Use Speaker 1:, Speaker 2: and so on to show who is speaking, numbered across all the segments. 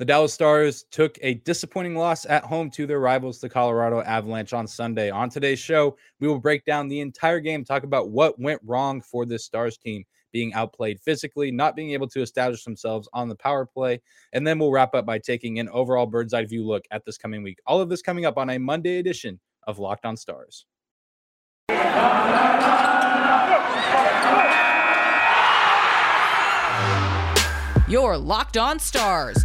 Speaker 1: The Dallas Stars took a disappointing loss at home to their rivals, the Colorado Avalanche, on Sunday. On today's show, we will break down the entire game, talk about what went wrong for this Stars team, being outplayed physically, not being able to establish themselves on the power play, and then we'll wrap up by taking an overall bird's eye view look at this coming week. All of this coming up on a Monday edition of Locked On Stars.
Speaker 2: Your Locked On Stars,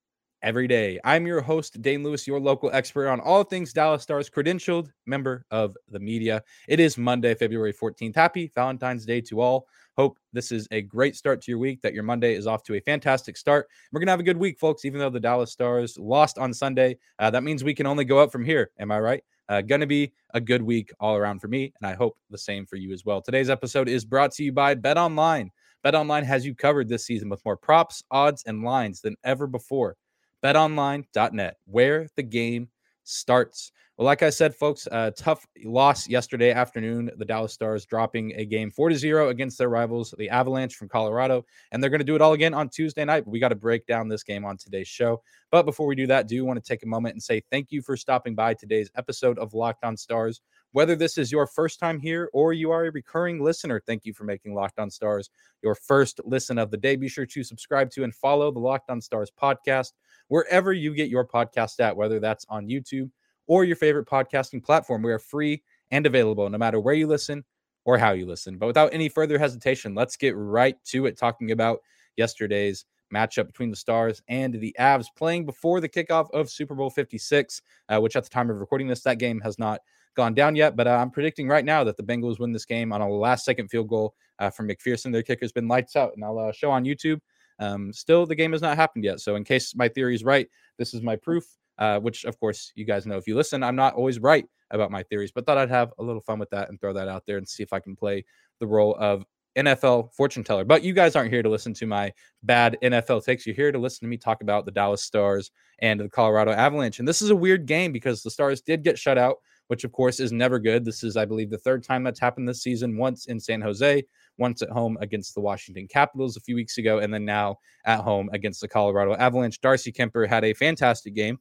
Speaker 1: every day. I'm your host, Dane Lewis, your local expert on all things Dallas Stars, credentialed member of the media. It is Monday, February 14th. Happy Valentine's Day to all. Hope this is a great start to your week, that your Monday is off to a fantastic start. We're going to have a good week, folks, even though the Dallas Stars lost on Sunday. Uh, that means we can only go up from here. Am I right? Uh, going to be a good week all around for me, and I hope the same for you as well. Today's episode is brought to you by Bet Online. Bet Online has you covered this season with more props, odds, and lines than ever before betonline.net, where the game starts. Well, like I said, folks, tough loss yesterday afternoon. The Dallas Stars dropping a game 4 to 0 against their rivals, the Avalanche from Colorado. And they're going to do it all again on Tuesday night. But We got to break down this game on today's show. But before we do that, do want to take a moment and say thank you for stopping by today's episode of Locked On Stars. Whether this is your first time here or you are a recurring listener, thank you for making Locked On Stars your first listen of the day. Be sure to subscribe to and follow the Locked On Stars podcast wherever you get your podcast at, whether that's on YouTube or your favorite podcasting platform. We are free and available no matter where you listen or how you listen. But without any further hesitation, let's get right to it talking about yesterday's matchup between the Stars and the Avs playing before the kickoff of Super Bowl 56, uh, which at the time of recording this, that game has not gone down yet. But uh, I'm predicting right now that the Bengals win this game on a last second field goal uh, from McPherson. Their kicker's been lights out, and I'll uh, show on YouTube um, still, the game has not happened yet. So, in case my theory is right, this is my proof. Uh, which, of course, you guys know if you listen, I'm not always right about my theories, but thought I'd have a little fun with that and throw that out there and see if I can play the role of NFL fortune teller. But you guys aren't here to listen to my bad NFL takes. You're here to listen to me talk about the Dallas Stars and the Colorado Avalanche. And this is a weird game because the Stars did get shut out, which of course is never good. This is, I believe, the third time that's happened this season, once in San Jose, once at home against the Washington Capitals a few weeks ago, and then now at home against the Colorado Avalanche. Darcy Kuemper had a fantastic game.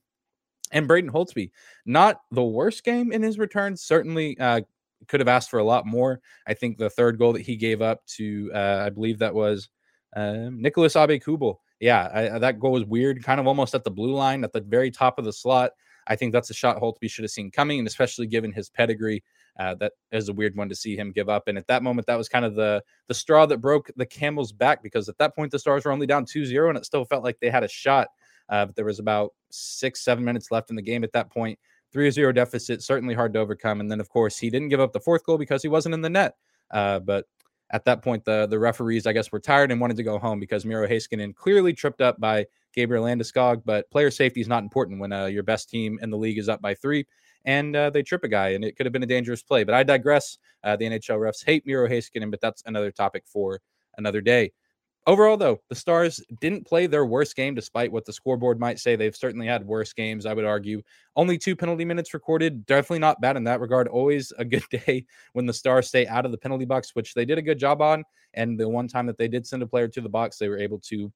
Speaker 1: And Braden Holtby, not the worst game in his return. Certainly uh, could have asked for a lot more. I think the third goal that he gave up to, uh, I believe that was uh, Nicolas Aube-Kubel. Yeah, I, that goal was weird, kind of almost at the blue line, at the very top of the slot. I think that's a shot Holtby should have seen coming, and especially given his pedigree, uh, that is a weird one to see him give up. And at that moment, that was kind of the the straw that broke the camel's back because at that point the Stars were only down 2-0 and it still felt like they had a shot. Uh, but there was about six, seven minutes left in the game at that point. 3-0 deficit, certainly hard to overcome. And then, of course, he didn't give up the fourth goal because he wasn't in the net. Uh, but at that point, the the referees, I guess, were tired and wanted to go home because Miro Heiskanen clearly tripped up by Gabriel Landeskog. But player safety is not important when uh, your best team in the league is up by three and uh, they trip a guy, and it could have been a dangerous play. But I digress. Uh, the NHL refs hate Miro Heiskanen, but that's another topic for another day. Overall, though, the Stars didn't play their worst game, despite what the scoreboard might say. They've certainly had worse games, I would argue. Only two penalty minutes recorded. Definitely not bad in that regard. Always a good day when the Stars stay out of the penalty box, which they did a good job on. And the one time that they did send a player to the box, they were able to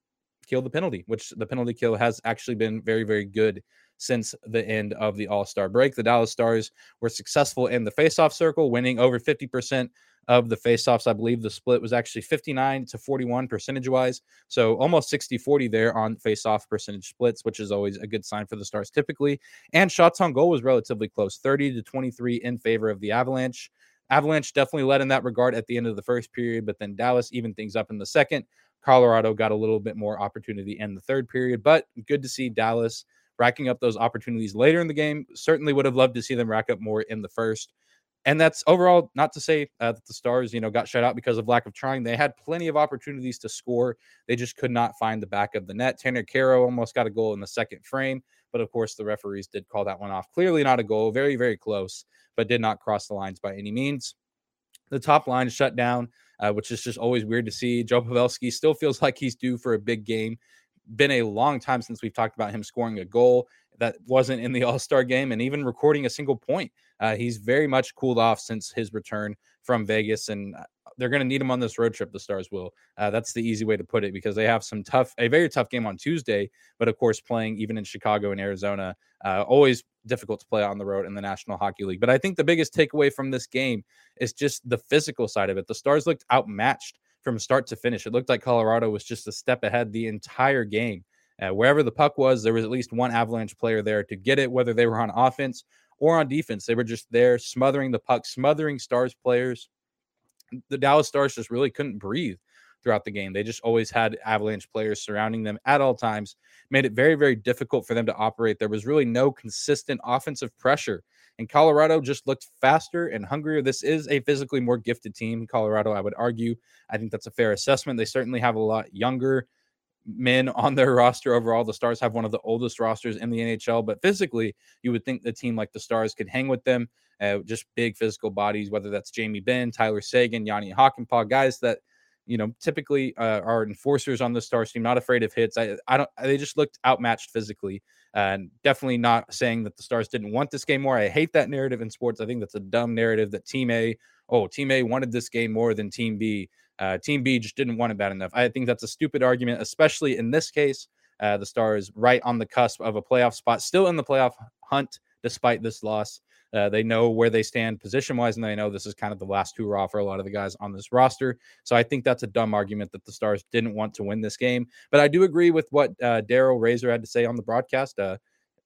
Speaker 1: kill the penalty, which the penalty kill has actually been very, very good since the end of the All Star break. The Dallas Stars were successful in the faceoff circle, winning over 50% of the faceoffs. I believe the split was actually 59 to 41 percentage wise. So almost 60 40 there on faceoff percentage splits, which is always a good sign for the Stars typically. And shots on goal was relatively close 30 to 23 in favor of the Avalanche. Avalanche definitely led in that regard at the end of the first period, but then Dallas evened things up in the second. Colorado got a little bit more opportunity in the third period, but good to see Dallas racking up those opportunities later in the game. Certainly would have loved to see them rack up more in the first. And that's overall not to say uh, that the Stars, you know, got shut out because of lack of trying. They had plenty of opportunities to score. They just could not find the back of the net. Tanner Kero almost got a goal in the second frame, But of course, the referees did call that one off. Clearly not a goal, very, very close, but did not cross the lines by any means. The top line shut down, uh, which is just always weird to see. Joe Pavelski still feels like he's due for a big game. Been a long time since we've talked about him scoring a goal that wasn't in the All Star game and even recording a single point. Uh, he's very much cooled off since his return from Vegas, and uh, they're going to need him on this road trip. The Stars will. Uh, that's the easy way to put it because they have some tough, a very tough game on Tuesday. But of course, playing even in Chicago and Arizona, uh, always difficult to play on the road in the National Hockey League. But I think the biggest takeaway from this game is just the physical side of it. The Stars looked outmatched from start to finish. It looked like Colorado was just a step ahead the entire game. Uh, wherever the puck was, there was at least one Avalanche player there to get it, whether they were on offense or on defense. They were just there smothering the puck, smothering Stars players. The Dallas Stars just really couldn't breathe throughout the game. They just always had Avalanche players surrounding them at all times, made it very, very difficult for them to operate. There was really no consistent offensive pressure. And Colorado just looked faster and hungrier. This is a physically more gifted team. Colorado, I would argue. I think that's a fair assessment. They certainly have a lot younger men on their roster overall. The Stars have one of the oldest rosters in the NHL, but physically, you would think the team like the Stars could hang with them. Uh, just big physical bodies, whether that's Jamie Benn, Tyler Seguin, Jani Hakanpää, guys that you know typically uh, are enforcers on the Stars team, not afraid of hits. I, I don't. They just looked outmatched physically, and definitely not saying that the Stars didn't want this game more. I hate that narrative in sports. I think that's a dumb narrative that Team A, oh, Team A wanted this game more than Team B. Uh, Team B just didn't want it bad enough. I think that's a stupid argument, especially in this case. Uh, the Stars right on the cusp of a playoff spot, still in the playoff hunt despite this loss. Uh, they know where they stand position wise, and they know this is kind of the last hurrah for a lot of the guys on this roster. So I think that's a dumb argument that the Stars didn't want to win this game. But I do agree with what uh, Daryl Razor had to say on the broadcast. Uh,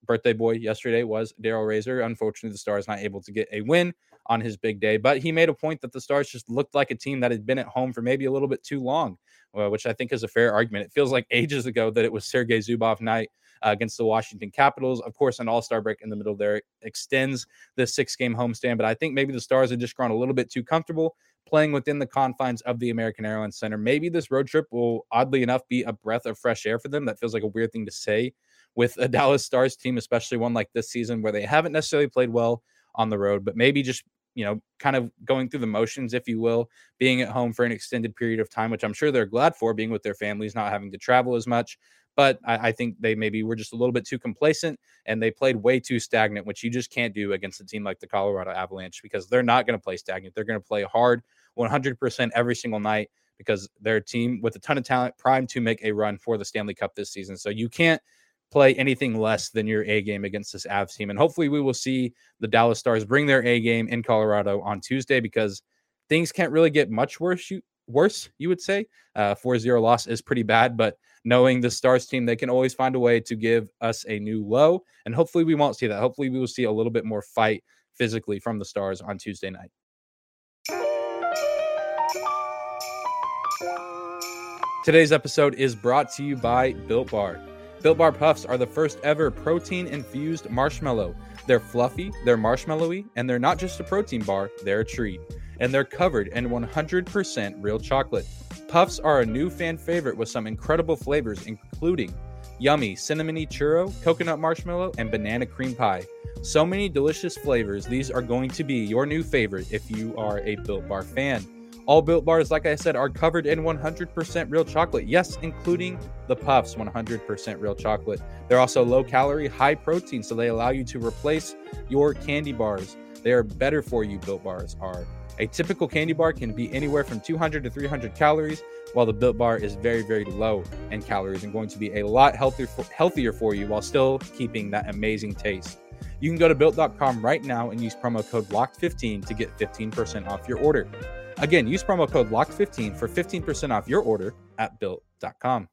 Speaker 1: birthday boy yesterday was Daryl Razor. Unfortunately, the Stars not able to get a win on his big day. But he made a point that the Stars just looked like a team that had been at home for maybe a little bit too long, uh, which I think is a fair argument. It feels like ages ago that it was Sergei Zubov night uh, against the Washington Capitals. Of course, an all star break in the middle there extends the six game homestand, but I think maybe the Stars had just grown a little bit too comfortable playing within the confines of the American Airlines Center. Maybe this road trip will, oddly enough, be a breath of fresh air for them. That feels like a weird thing to say with a Dallas Stars team, especially one like this season where they haven't necessarily played well on the road, but maybe just you know, kind of going through the motions, if you will, being at home for an extended period of time, which I'm sure they're glad for, being with their families, not having to travel as much. But I, I, think they maybe were just a little bit too complacent and they played way too stagnant, which you just can't do against a team like the Colorado Avalanche because they're not going to play stagnant. They're going to play hard 100% every single night because they're a team with a ton of talent, primed to make a run for the Stanley Cup this season. So you can't play anything less than your A game against this Avs team. And hopefully we will see the Dallas Stars bring their A game in Colorado on Tuesday because things can't really get much worse. You worse, you would say. Uh 4-0 loss is pretty bad, but knowing the Stars team, they can always find a way to give us a new low. And hopefully we won't see that. Hopefully we will see a little bit more fight physically from the Stars on Tuesday night. Today's episode is brought to you by Built Bar. Built Bar Puffs are the first ever protein infused marshmallow. They're fluffy, they're marshmallowy, and they're not just a protein bar, they're a treat. And they're covered in 100% real chocolate. Puffs are a new fan favorite with some incredible flavors, including yummy cinnamony churro, coconut marshmallow, and banana cream pie. So many delicious flavors. These are going to be your new favorite if you are a Built Bar fan. All built bars, like I said, are covered in 100% real chocolate. Yes, including the puffs, 100% real chocolate. They're also low calorie, high protein, so they allow you to replace your candy bars. They are better for you, built bars are. A typical candy bar can be anywhere from 200 to 300 calories, while the built bar is very, very low in calories and going to be a lot healthier for, healthier for you while still keeping that amazing taste. You can go to built.com right now and use promo code LOCKED15 to get 15% off your order. Again, use promo code LOCK15 for 15% off your order at built.com.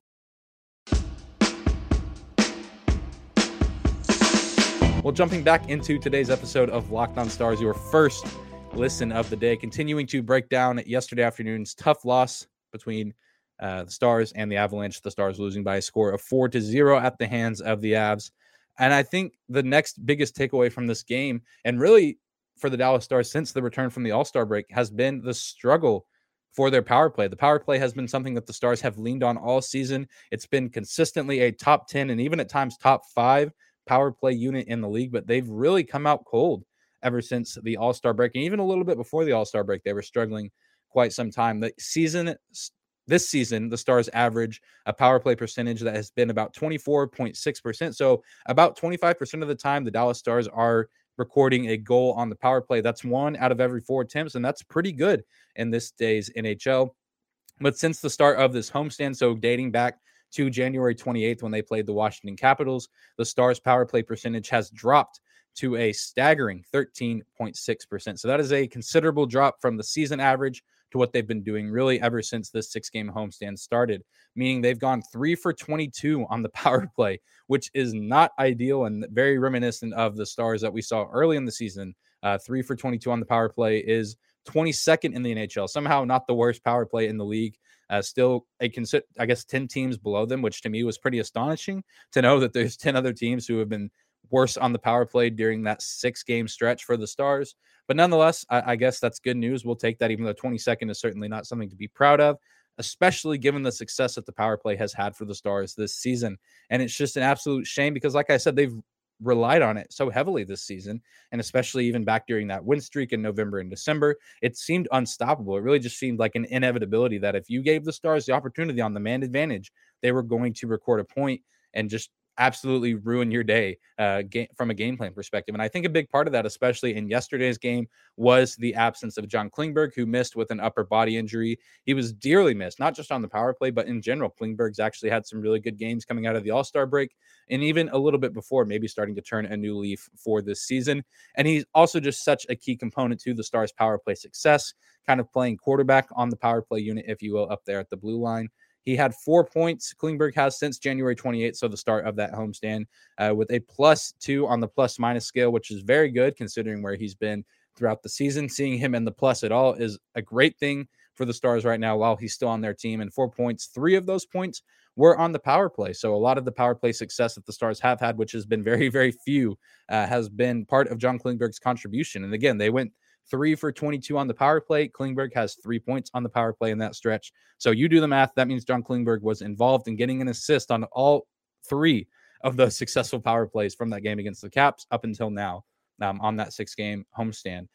Speaker 1: Well, jumping back into today's episode of Locked On Stars, your first listen of the day, continuing to break down yesterday afternoon's tough loss between uh, the Stars and the Avalanche. The Stars losing by a score of four to zero at the hands of the Avs. And I think the next biggest takeaway from this game, and really for the Dallas Stars since the return from the All Star break has been the struggle for their power play. The power play has been something that the Stars have leaned on all season. It's been consistently a top 10 and even at times top five power play unit in the league, but they've really come out cold ever since the All Star break. And even a little bit before the All Star break, they were struggling quite some time. The season, this season, the Stars average a power play percentage that has been about 24.6%. So about 25% of the time, the Dallas Stars are recording a goal on the power play. That's one out of every four attempts, and that's pretty good in this day's NHL. But since the start of this homestand, so dating back to January 28th when they played the Washington Capitals, the Stars' power play percentage has dropped to a staggering 13.6%. So that is a considerable drop from the season average to what they've been doing really ever since this six game homestand started, meaning they've gone three for 22 on the power play, which is not ideal and very reminiscent of the stars that we saw early in the season. Uh, three for 22 on the power play is 22nd in the NHL. Somehow not the worst power play in the league. Uh, still a consider, I guess, 10 teams below them, which to me was pretty astonishing to know that there's 10 other teams who have been worse on the power play during that six game stretch for the Stars. But nonetheless, I, I guess that's good news. We'll take that, even though 22nd is certainly not something to be proud of, especially given the success that the power play has had for the Stars this season. And it's just an absolute shame because, like I said, they've relied on it so heavily this season, and especially even back during that win streak in November and December, it seemed unstoppable. It really just seemed like an inevitability that if you gave the Stars the opportunity on the man advantage, they were going to record a point and just absolutely ruin your day uh, game, from a game plan perspective. And I think a big part of that, especially in yesterday's game, was the absence of John Klingberg, who missed with an upper body injury. He was dearly missed, not just on the power play, but in general. Klingberg's actually had some really good games coming out of the All Star break, and even a little bit before, maybe starting to turn a new leaf for this season. And he's also just such a key component to the Stars' power play success, kind of playing quarterback on the power play unit, if you will, up there at the blue line. He had four points. Klingberg has since January 28th, so the start of that homestand, uh, with a plus two on the plus minus scale, which is very good considering where he's been throughout the season. Seeing him in the plus at all is a great thing for the Stars right now while he's still on their team. And four points, three of those points were on the power play. So a lot of the power play success that the Stars have had, which has been very, very few, uh, has been part of John Klingberg's contribution. And again, they went three for 22 on the power play. Klingberg has three points on the power play in that stretch. So you do the math. That means John Klingberg was involved in getting an assist on all three of the successful power plays from that game against the Caps up until now um, on that six game homestand.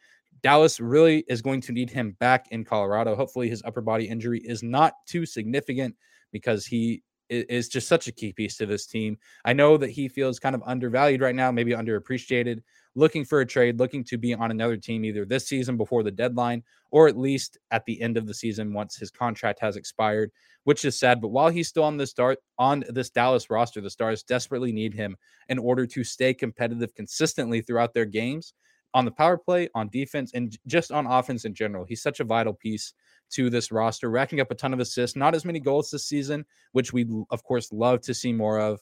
Speaker 1: Dallas really is going to need him back in Colorado. Hopefully, his upper body injury is not too significant because he is just such a key piece to this team. I know that he feels kind of undervalued right now, maybe underappreciated, looking for a trade, looking to be on another team either this season before the deadline or at least at the end of the season once his contract has expired, which is sad. But while he's still on the start on this Dallas roster, the Stars desperately need him in order to stay competitive consistently throughout their games on the power play, on defense, and just on offense in general. He's such a vital piece to this roster, racking up a ton of assists, not as many goals this season, which we of course love to see more of.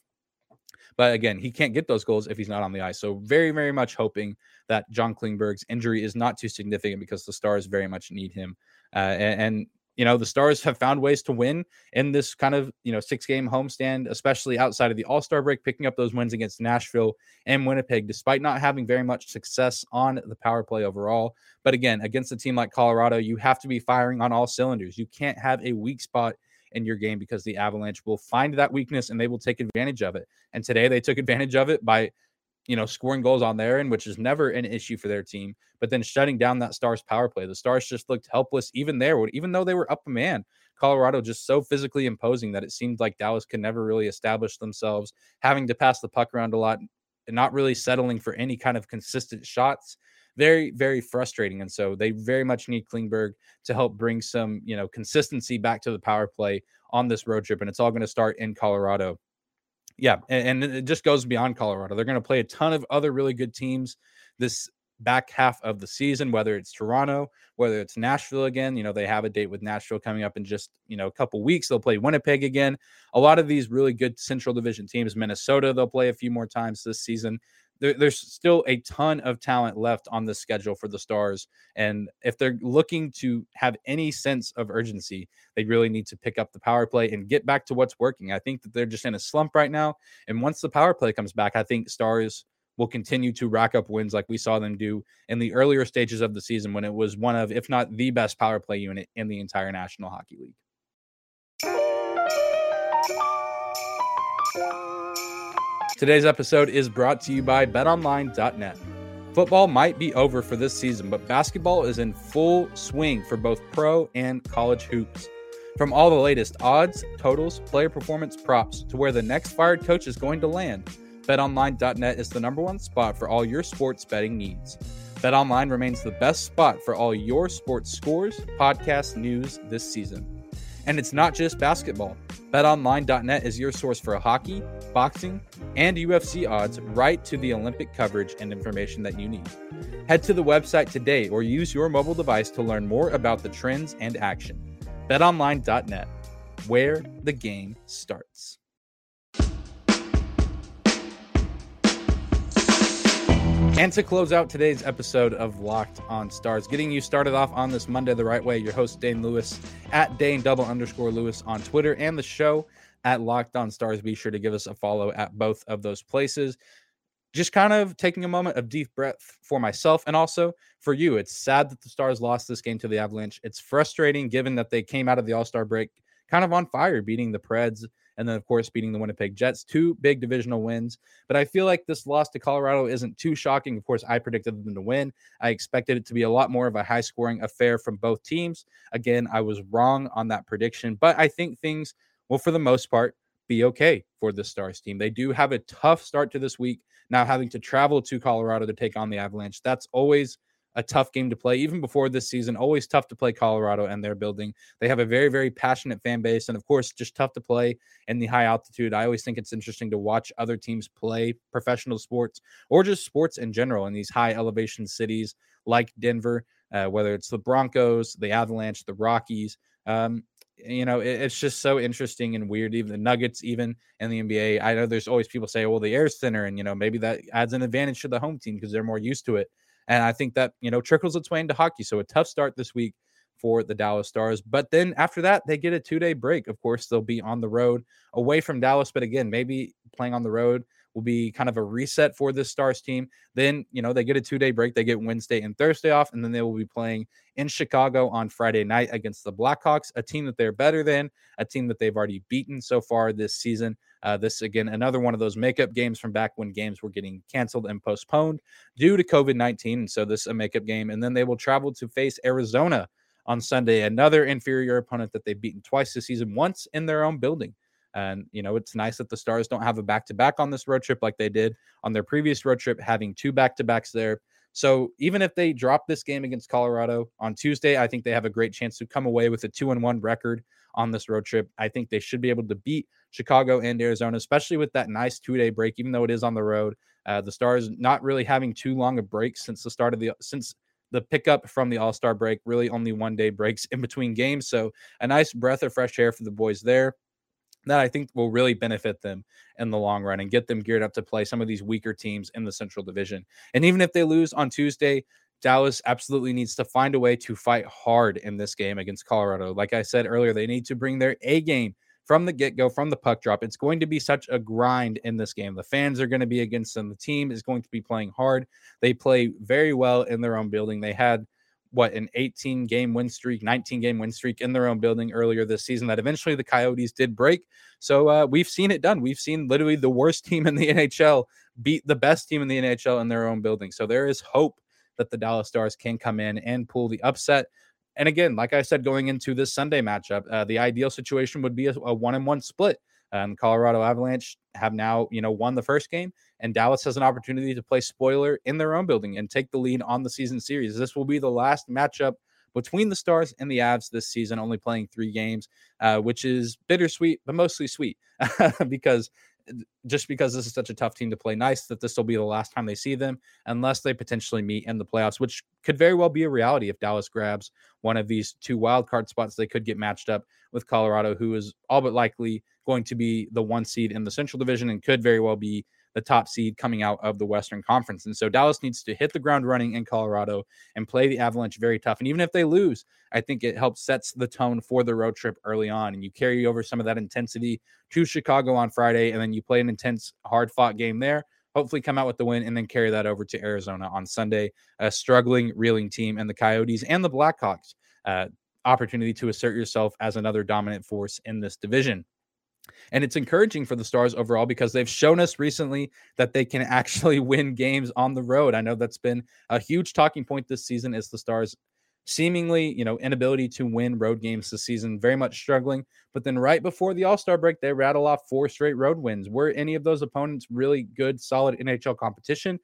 Speaker 1: But again, he can't get those goals if he's not on the ice. So very, very much hoping that John Klingberg's injury is not too significant because the Stars very much need him. Uh, and, and you know the stars have found ways to win in this kind of you know six game homestand especially outside of the all-star break picking up those wins against nashville and winnipeg despite not having very much success on the power play overall. But again against a team like colorado you have to be firing on all cylinders. You can't have a weak spot in your game because the avalanche will find that weakness and they will take advantage of it. And today they took advantage of it by you know, scoring goals on their end, which is never an issue for their team. But then shutting down that Stars power play, the Stars just looked helpless even there, even though they were up a man. Colorado just so physically imposing that it seemed like Dallas could never really establish themselves, having to pass the puck around a lot and not really settling for any kind of consistent shots. Very, very frustrating. And so they very much need Klingberg to help bring some, you know, consistency back to the power play on this road trip. And it's all going to start in Colorado yeah, and, and, it just goes beyond Colorado. They're going to play a ton of other really good teams this back half of the season, whether it's Toronto, whether it's Nashville again. You know, they have a date with Nashville coming up in just, you know, a couple weeks. They'll play Winnipeg again. A lot of these really good Central Division teams, Minnesota, they'll play a few more times this season there, there's still a ton of talent left on the schedule for the Stars. And if they're looking to have any sense of urgency, they really need to pick up the power play and get back to what's working. I think that they're just in a slump right now. And once the power play comes back, I think Stars will continue to rack up wins like we saw them do in the earlier stages of the season when it was one of, if not the best power play unit in the entire National Hockey League. Today's episode is brought to you by betonline.net. Football might be over for this season, but basketball is in full swing for both pro and college hoops. From all the latest odds, totals, player performance props to where the next fired coach is going to land, betonline.net is the number one spot for all your sports betting needs. BetOnline remains the best spot for all your sports scores, podcast news this season. And it's not just basketball. BetOnline.net is your source for hockey, boxing, and UFC odds right to the Olympic coverage and information that you need. Head to the website today or use your mobile device to learn more about the trends and action. BetOnline.net, where the game starts. And to close out today's episode of Locked on Stars, getting you started off on this Monday the right way, your host Dane Lewis at Dane double underscore Lewis on Twitter and the show at Locked on Stars. Be sure to give us a follow at both of those places. Just kind of taking a moment of deep breath for myself and also for you. It's sad that the Stars lost this game to the Avalanche. It's frustrating given that they came out of the All Star break kind of on fire, beating the Preds and then of course beating the Winnipeg Jets. Two big divisional wins, but I feel like this loss to Colorado isn't too shocking. Of course, I predicted them to win. I expected it to be a lot more of a high scoring affair from both teams. Again, I was wrong on that prediction, but I think things will for the most part be okay for the Stars team. They do have a tough start to this week now having to travel to Colorado to take on the Avalanche. That's always a tough game to play. Even before this season, always tough to play Colorado and their building. They have a very, very passionate fan base, and of course, just tough to play in the high altitude. I always think it's interesting to watch other teams play professional sports or just sports in general in these high elevation cities like Denver, uh, whether it's the Broncos, the Avalanche, the Rockies. Um, you know, it, it's just so interesting and weird. Even the Nuggets, even in the NBA, I know there's always people say, "Well, the air's thinner," and you know, maybe that adds an advantage to the home team because they're more used to it. And I think that, you know, trickles its way into hockey. So a tough start this week for the Dallas Stars. But then after that, they get a two day break. Of course, they'll be on the road away from Dallas. But again, maybe playing on the road will be kind of a reset for this Stars team. Then, you know, they get a two day break. They get Wednesday and Thursday off, and then they will be playing in Chicago on Friday night against the Blackhawks, a team that they're better than, a team that they've already beaten so far this season. Uh, this, again, another one of those makeup games from back when games were getting canceled and postponed due to COVID 19. And so this is a makeup game. And then they will travel to face Arizona on Sunday, another inferior opponent that they've beaten twice this season, once in their own building. And, you know, it's nice that the Stars don't have a back to back on this road trip like they did on their previous road trip, having two back to backs there. So even if they drop this game against Colorado on Tuesday, I think they have a great chance to come away with a two and one record on this road trip. I think they should be able to beat Chicago and Arizona, especially with that nice two day break, even though it is on the road. Uh, the Stars not really having too long a break since the start of the since the pickup from the All Star break, really only one day breaks in between games. So a nice breath of fresh air for the boys there that I think will really benefit them in the long run and get them geared up to play some of these weaker teams in the Central Division. And even if they lose on Tuesday, Dallas absolutely needs to find a way to fight hard in this game against Colorado. Like I said earlier, they need to bring their A game from the get go, from the puck drop. It's going to be such a grind in this game. The fans are going to be against them. The team is going to be playing hard. They play very well in their own building. They had what an 18 game win streak, 19 game win streak in their own building earlier this season that eventually the Coyotes did break. So uh, we've seen it done. We've seen literally the worst team in the NHL beat the best team in the NHL in their own building. So there is hope that the Dallas Stars can come in and pull the upset. And again, like I said, going into this Sunday matchup, uh, the ideal situation would be a, a one and one split. Um, Colorado Avalanche have now, you know, won the first game, and Dallas has an opportunity to play spoiler in their own building and take the lead on the season series. This will be the last matchup between the Stars and the Avs this season, only playing three games, uh, which is bittersweet, but mostly sweet because just because this is such a tough team to play nice that this will be the last time they see them unless they potentially meet in the playoffs which could very well be a reality if dallas grabs one of these two wild card spots they could get matched up with colorado who is all but likely going to be the one seed in the central division and could very well be the top seed coming out of the Western Conference. And so Dallas needs to hit the ground running in Colorado and play the Avalanche very tough. And even if they lose, I think it helps sets the tone for the road trip early on. And you carry over some of that intensity to Chicago on Friday, and then you play an intense, hard fought game there. Hopefully, come out with the win and then carry that over to Arizona on Sunday. A struggling, reeling team, and the Coyotes and the Blackhawks. Uh, opportunity to assert yourself as another dominant force in this division. And it's encouraging for the Stars overall because they've shown us recently that they can actually win games on the road. I know that's been a huge talking point this season is the Stars seemingly, you know, inability to win road games this season, very much struggling. But then right before the All-Star break, they rattle off four straight road wins. Were any of those opponents really good, solid NHL competition?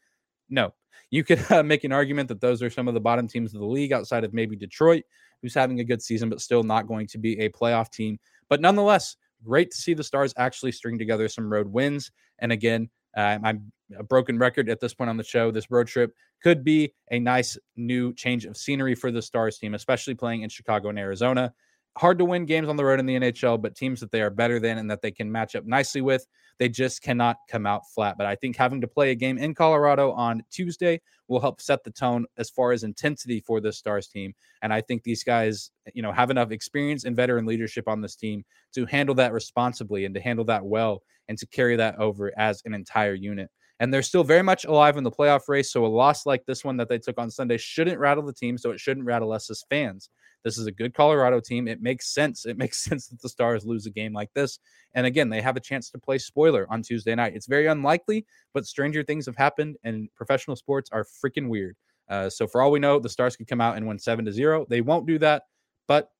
Speaker 1: No. You could uh, make an argument that those are some of the bottom teams of the league outside of maybe Detroit, who's having a good season, but still not going to be a playoff team. But nonetheless, great to see the Stars actually string together some road wins. And again, uh, I'm a broken record at this point on the show. This road trip could be a nice new change of scenery for the Stars team, especially playing in Chicago and Arizona. Hard to win games on the road in the NHL, but teams that they are better than and that they can match up nicely with, they just cannot come out flat. But I think having to play a game in Colorado on Tuesday will help set the tone as far as intensity for this Stars team. And I think these guys, you know, have enough experience and veteran leadership on this team to handle that responsibly and to handle that well and to carry that over as an entire unit and they're still very much alive in the playoff race. So a loss like this one that they took on Sunday shouldn't rattle the team. So it shouldn't rattle us as fans. This is a good Colorado team. It makes sense. It makes sense that the Stars lose a game like this. And again, they have a chance to play spoiler on Tuesday night. It's very unlikely, but stranger things have happened, and professional sports are freaking weird. Uh, so for all we know, the Stars could come out and win seven to zero. They won't do that, but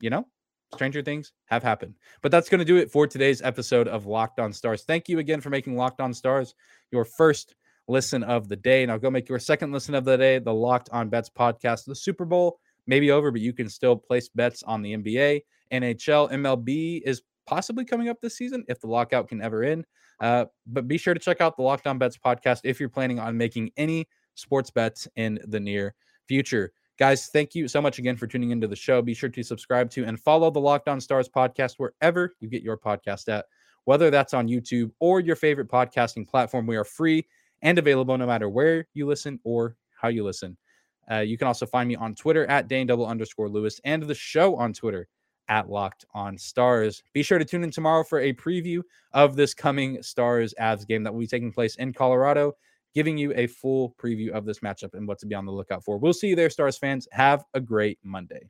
Speaker 1: you know, stranger things have happened. But that's going to do it for today's episode of Locked On Stars. Thank you again for making Locked On Stars your first listen of the day. Now go make your second listen of the day, the Locked On Bets podcast. The Super Bowl may be over, but you can still place bets on the NBA, NHL, MLB is possibly coming up this season if the lockout can ever end. Uh, but be sure to check out the Locked On Bets podcast if you're planning on making any sports bets in the near future. Guys, thank you so much again for tuning into the show. Be sure to subscribe to and follow the Locked On Stars podcast wherever you get your podcast at, whether that's on YouTube or your favorite podcasting platform. We are free and available no matter where you listen or how you listen. Uh, you can also find me on Twitter at Dane double underscore Lewis and the show on Twitter at Locked on Stars. Be sure to tune in tomorrow for a preview of this coming Stars Avs game that will be taking place in Colorado giving you a full preview of this matchup and what to be on the lookout for. We'll see you there, Stars fans. Have a great Monday.